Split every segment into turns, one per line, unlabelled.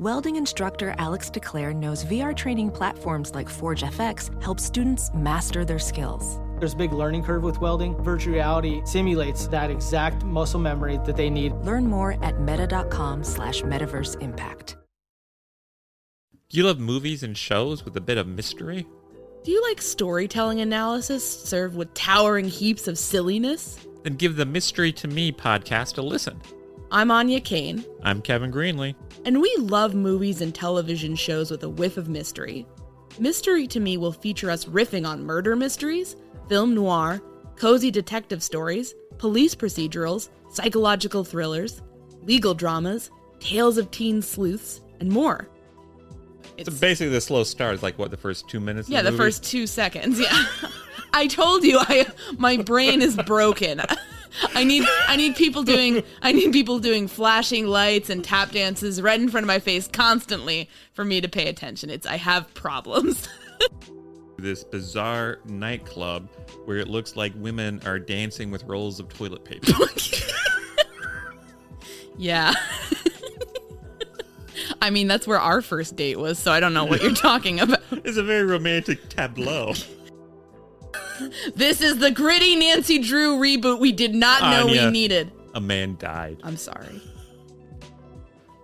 Welding instructor Alex DeClaire knows VR training platforms like Forge FX help students master their skills.
There's a big learning curve with welding. Virtual reality simulates that exact muscle memory that they need.
Learn more at meta.com slash metaverse impact.
Do you love movies and shows with a bit of mystery?
Do you like storytelling analysis served with towering heaps of silliness?
Then give the Mystery to Me podcast a listen.
I'm Anya Kane.
I'm Kevin Greenlee.
And we love movies and television shows with a whiff of mystery. Mystery to Me will feature us riffing on murder mysteries, film noir, cozy detective stories, police procedurals, psychological thrillers, legal dramas, tales of teen sleuths, and more.
It's so basically the slow start is like what the first two minutes.
Yeah,
the,
the first two seconds. Yeah, I told you, I my brain is broken. I need I need people doing I need people doing flashing lights and tap dances right in front of my face constantly for me to pay attention. It's I have problems.
this bizarre nightclub where it looks like women are dancing with rolls of toilet paper.
yeah. I mean, that's where our first date was, so I don't know what you're talking about.
It's a very romantic tableau.
This is the gritty Nancy Drew reboot we did not know Anya, we needed.
A man died.
I'm sorry.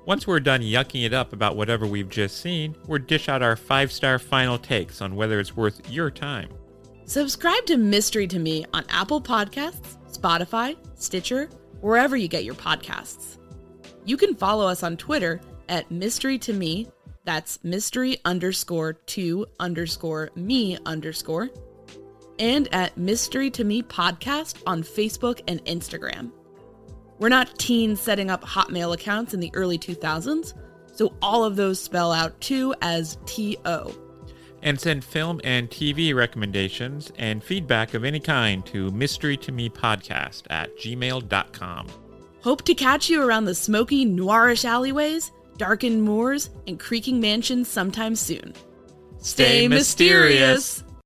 Once we're done yucking it up about whatever we've just seen, we'll dish out our five star final takes on whether it's worth your time.
Subscribe to Mystery to Me on Apple Podcasts, Spotify, Stitcher, wherever you get your podcasts. You can follow us on Twitter at Mystery to Me. That's mystery underscore to underscore me underscore and at Mystery to Me Podcast on Facebook and Instagram. We're not teens setting up Hotmail accounts in the early 2000s, so all of those spell out too as T-O.
And send film and TV recommendations and feedback of any kind to mystery to me podcast at gmail.com.
Hope to catch you around the smoky, noirish alleyways, darkened moors, and creaking mansions sometime soon.
Stay, Stay mysterious. mysterious.